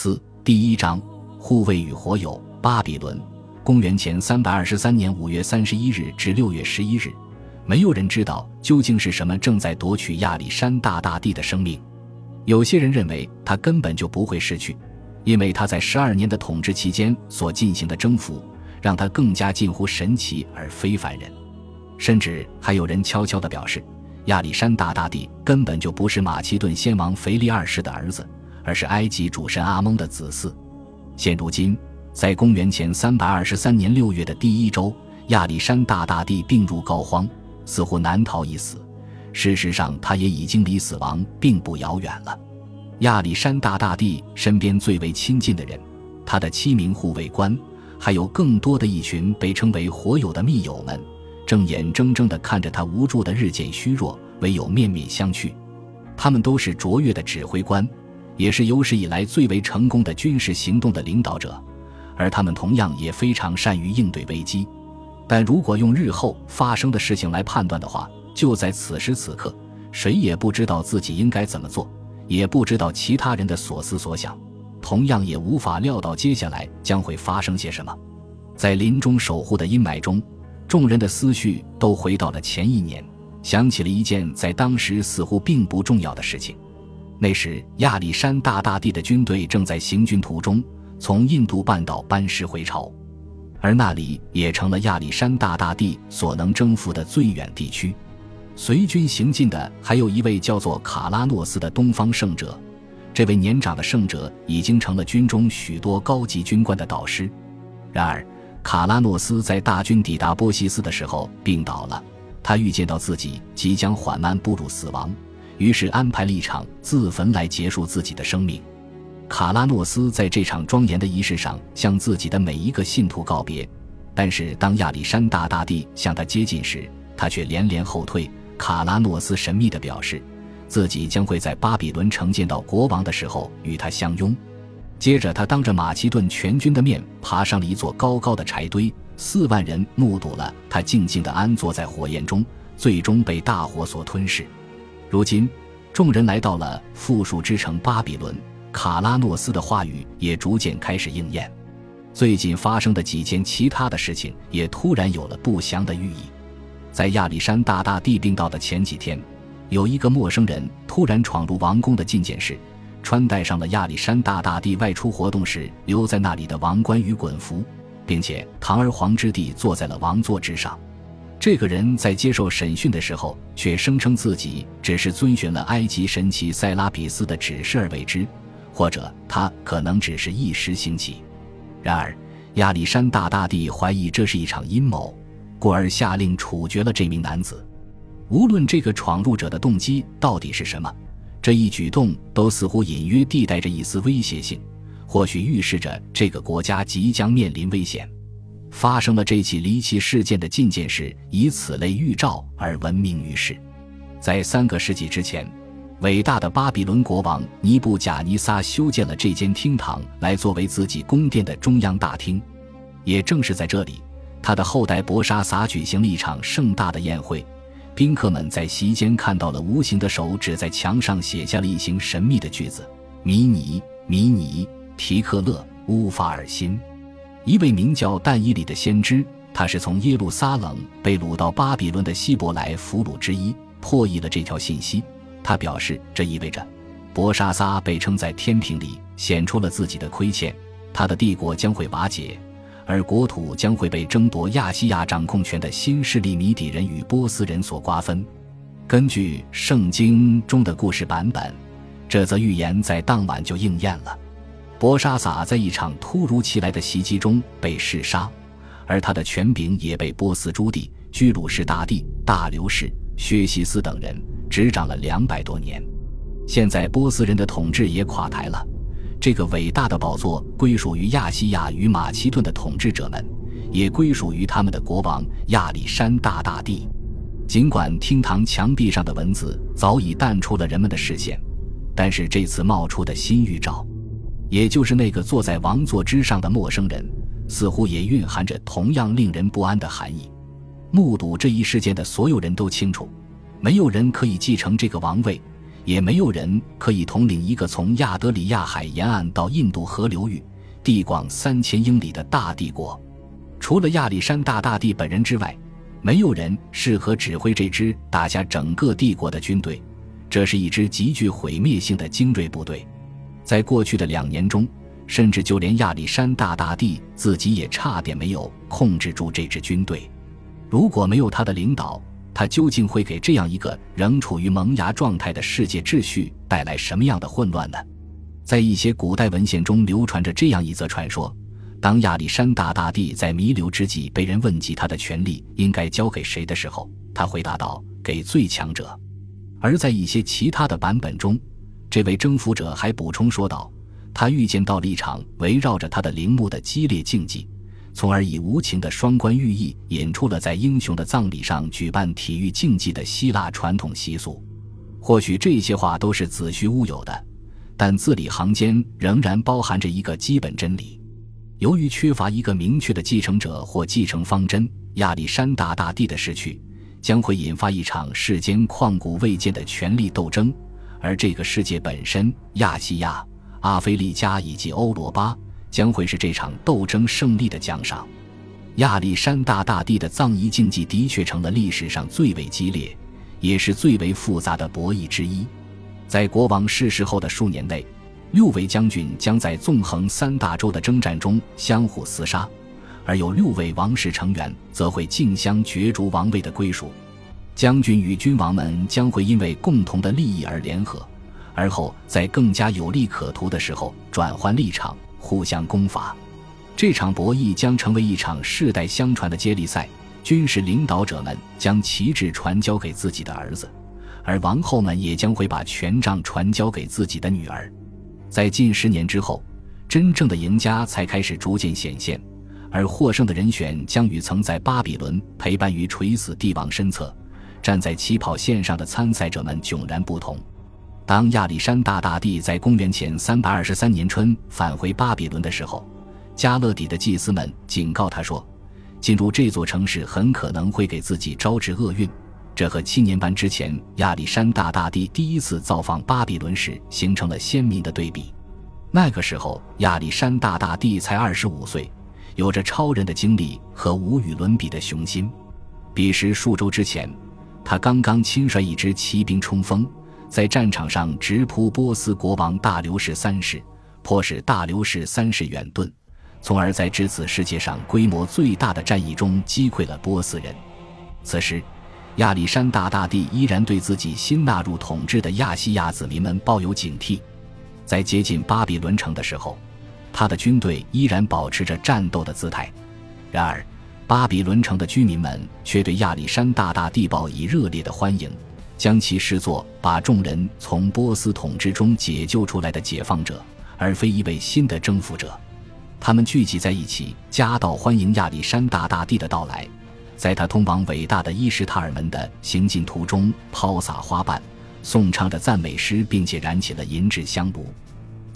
四第一章护卫与火友。巴比伦，公元前三百二十三年五月三十一日至六月十一日，没有人知道究竟是什么正在夺取亚历山大大帝的生命。有些人认为他根本就不会逝去，因为他在十二年的统治期间所进行的征服，让他更加近乎神奇而非凡人。甚至还有人悄悄地表示，亚历山大大帝根本就不是马其顿先王腓力二世的儿子。而是埃及主神阿蒙的子嗣。现如今，在公元前三百二十三年六月的第一周，亚历山大大帝病入膏肓，似乎难逃一死。事实上，他也已经离死亡并不遥远了。亚历山大大帝身边最为亲近的人，他的七名护卫官，还有更多的一群被称为火友的密友们，正眼睁睁地看着他无助的日渐虚弱，唯有面面相觑。他们都是卓越的指挥官。也是有史以来最为成功的军事行动的领导者，而他们同样也非常善于应对危机。但如果用日后发生的事情来判断的话，就在此时此刻，谁也不知道自己应该怎么做，也不知道其他人的所思所想，同样也无法料到接下来将会发生些什么。在临终守护的阴霾中，众人的思绪都回到了前一年，想起了一件在当时似乎并不重要的事情。那时，亚历山大大帝的军队正在行军途中，从印度半岛班师回朝，而那里也成了亚历山大大帝所能征服的最远地区。随军行进的还有一位叫做卡拉诺斯的东方圣者，这位年长的圣者已经成了军中许多高级军官的导师。然而，卡拉诺斯在大军抵达波西斯的时候病倒了，他预见到自己即将缓慢步入死亡。于是安排了一场自焚来结束自己的生命。卡拉诺斯在这场庄严的仪式上向自己的每一个信徒告别，但是当亚历山大大帝向他接近时，他却连连后退。卡拉诺斯神秘地表示，自己将会在巴比伦城见到国王的时候与他相拥。接着，他当着马其顿全军的面爬上了一座高高的柴堆，四万人目睹了他静静地安坐在火焰中，最终被大火所吞噬。如今，众人来到了富庶之城巴比伦，卡拉诺斯的话语也逐渐开始应验。最近发生的几件其他的事情也突然有了不祥的寓意。在亚历山大大帝病倒的前几天，有一个陌生人突然闯入王宫的觐见室，穿戴上了亚历山大大帝外出活动时留在那里的王冠与衮服，并且堂而皇之地坐在了王座之上。这个人在接受审讯的时候，却声称自己只是遵循了埃及神奇塞拉比斯的指示而为之，或者他可能只是一时兴起。然而，亚历山大大帝怀疑这是一场阴谋，故而下令处决了这名男子。无论这个闯入者的动机到底是什么，这一举动都似乎隐约地带着一丝威胁性，或许预示着这个国家即将面临危险。发生了这起离奇事件的觐见室，以此类预兆而闻名于世。在三个世纪之前，伟大的巴比伦国王尼布贾尼撒修建了这间厅堂，来作为自己宫殿的中央大厅。也正是在这里，他的后代博沙撒举行了一场盛大的宴会。宾客们在席间看到了无形的手指在墙上写下了一行神秘的句子：“米尼，米尼，提克勒，乌法尔辛。”一位名叫但伊里的先知，他是从耶路撒冷被掳到巴比伦的希伯来俘虏之一，破译了这条信息。他表示，这意味着博沙撒被称在天平里，显出了自己的亏欠，他的帝国将会瓦解，而国土将会被争夺亚细亚掌控权的新势力米底人与波斯人所瓜分。根据圣经中的故事版本，这则预言在当晚就应验了。博沙撒在一场突如其来的袭击中被弑杀，而他的权柄也被波斯朱棣、居鲁士大帝、大流士、薛西斯等人执掌了两百多年。现在波斯人的统治也垮台了，这个伟大的宝座归属于亚细亚与马其顿的统治者们，也归属于他们的国王亚历山大大帝。尽管厅堂墙壁上的文字早已淡出了人们的视线，但是这次冒出的新预兆。也就是那个坐在王座之上的陌生人，似乎也蕴含着同样令人不安的含义。目睹这一事件的所有人都清楚，没有人可以继承这个王位，也没有人可以统领一个从亚得里亚海沿岸到印度河流域、地广三千英里的大帝国。除了亚历山大大帝本人之外，没有人适合指挥这支打下整个帝国的军队。这是一支极具毁灭性的精锐部队。在过去的两年中，甚至就连亚历山大大帝自己也差点没有控制住这支军队。如果没有他的领导，他究竟会给这样一个仍处于萌芽状态的世界秩序带来什么样的混乱呢？在一些古代文献中流传着这样一则传说。当亚历山大大帝在弥留之际被人问及他的权力应该交给谁的时候，他回答道：“给最强者。”而在一些其他的版本中，这位征服者还补充说道：“他预见到了一场围绕着他的陵墓的激烈竞技，从而以无情的双关寓意引出了在英雄的葬礼上举办体育竞技的希腊传统习俗。”或许这些话都是子虚乌有的，但字里行间仍然包含着一个基本真理。由于缺乏一个明确的继承者或继承方针，亚历山大大帝的逝去将会引发一场世间旷古未见的权力斗争，而这个世界本身——亚细亚、阿非利加以及欧罗巴，将会是这场斗争胜利的奖赏。亚历山大大帝的葬仪竞技的确成了历史上最为激烈，也是最为复杂的博弈之一。在国王逝世后的数年内。六位将军将在纵横三大洲的征战中相互厮杀，而有六位王室成员则会竞相角逐王位的归属。将军与君王们将会因为共同的利益而联合，而后在更加有利可图的时候转换立场，互相攻伐。这场博弈将成为一场世代相传的接力赛。军事领导者们将旗帜传交给自己的儿子，而王后们也将会把权杖传交给自己的女儿。在近十年之后，真正的赢家才开始逐渐显现，而获胜的人选将与曾在巴比伦陪伴于垂死帝王身侧、站在起跑线上的参赛者们迥然不同。当亚历山大大帝在公元前三百二十三年春返回巴比伦的时候，加勒底的祭司们警告他说：“进入这座城市很可能会给自己招致厄运。”这和七年半之前亚历山大大帝第一次造访巴比伦时形成了鲜明的对比。那个时候，亚历山大大帝才二十五岁，有着超人的精力和无与伦比的雄心。彼时数周之前，他刚刚亲率一支骑兵冲锋，在战场上直扑波斯国王大流士三世，迫使大流士三世远遁，从而在至此世界上规模最大的战役中击溃了波斯人。此时。亚历山大大帝依然对自己新纳入统治的亚细亚子民们抱有警惕，在接近巴比伦城的时候，他的军队依然保持着战斗的姿态。然而，巴比伦城的居民们却对亚历山大大帝报以热烈的欢迎，将其视作把众人从波斯统治中解救出来的解放者，而非一位新的征服者。他们聚集在一起，夹道欢迎亚历山大大帝的到来。在他通往伟大的伊什塔尔门的行进途中，抛洒花瓣，颂唱着赞美诗，并且燃起了银质香炉。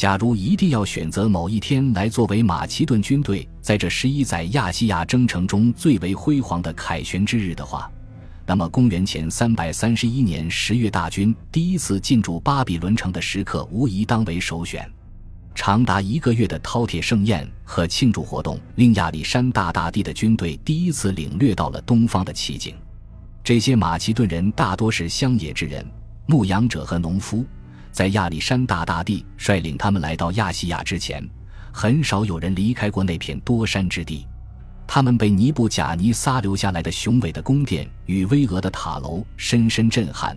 假如一定要选择某一天来作为马其顿军队在这十一载亚细亚征程中最为辉煌的凯旋之日的话，那么公元前三百三十一年十月大军第一次进驻巴比伦城的时刻，无疑当为首选。长达一个月的饕餮盛宴和庆祝活动，令亚历山大大帝的军队第一次领略到了东方的奇景。这些马其顿人大多是乡野之人、牧羊者和农夫。在亚历山大大帝率领他们来到亚细亚之前，很少有人离开过那片多山之地。他们被尼布贾尼撒留下来的雄伟的宫殿与巍峨的塔楼深深震撼，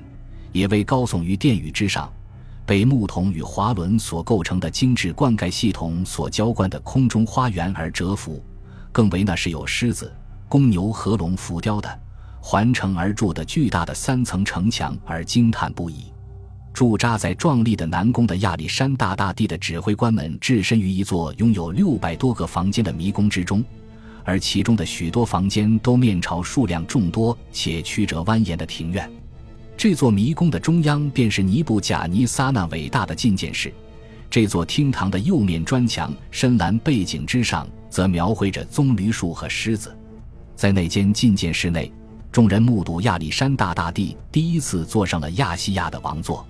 也为高耸于殿宇之上。被木桶与滑轮所构成的精致灌溉系统所浇灌的空中花园而折服，更为那是有狮子、公牛和龙浮雕的环城而筑的巨大的三层城墙而惊叹不已。驻扎在壮丽的南宫的亚历山大大帝的指挥官们置身于一座拥有六百多个房间的迷宫之中，而其中的许多房间都面朝数量众多且曲折蜿蜒的庭院。这座迷宫的中央便是尼布贾尼撒那伟大的觐见室。这座厅堂的右面砖墙深蓝背景之上，则描绘着棕榈树和狮子。在那间觐见室内，众人目睹亚历山大大帝第一次坐上了亚细亚的王座。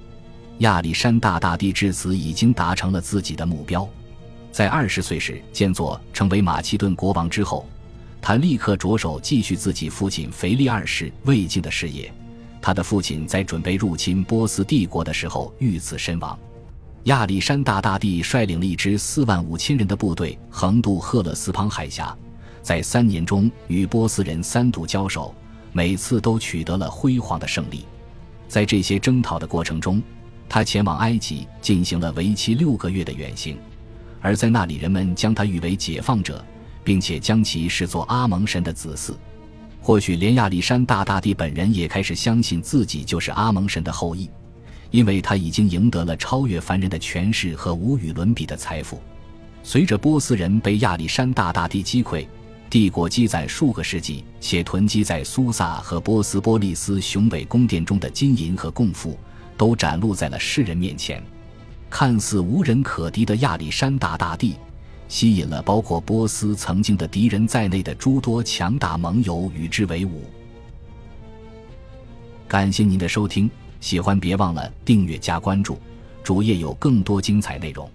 亚历山大大帝至此已经达成了自己的目标。在二十岁时建作成为马其顿国王之后，他立刻着手继续自己父亲腓力二世未竟的事业。他的父亲在准备入侵波斯帝国的时候遇刺身亡。亚历山大大帝率领了一支四万五千人的部队横渡赫勒斯滂海峡，在三年中与波斯人三度交手，每次都取得了辉煌的胜利。在这些征讨的过程中，他前往埃及进行了为期六个月的远行，而在那里人们将他誉为解放者，并且将其视作阿蒙神的子嗣。或许连亚历山大大帝本人也开始相信自己就是阿蒙神的后裔。因为他已经赢得了超越凡人的权势和无与伦比的财富。随着波斯人被亚历山大大帝击溃，帝国积攒数个世纪且囤积在苏萨和波斯波利斯雄伟宫殿中的金银和贡赋，都展露在了世人面前。看似无人可敌的亚历山大大帝，吸引了包括波斯曾经的敌人在内的诸多强大盟友与之为伍。感谢您的收听。喜欢别忘了订阅加关注，主页有更多精彩内容。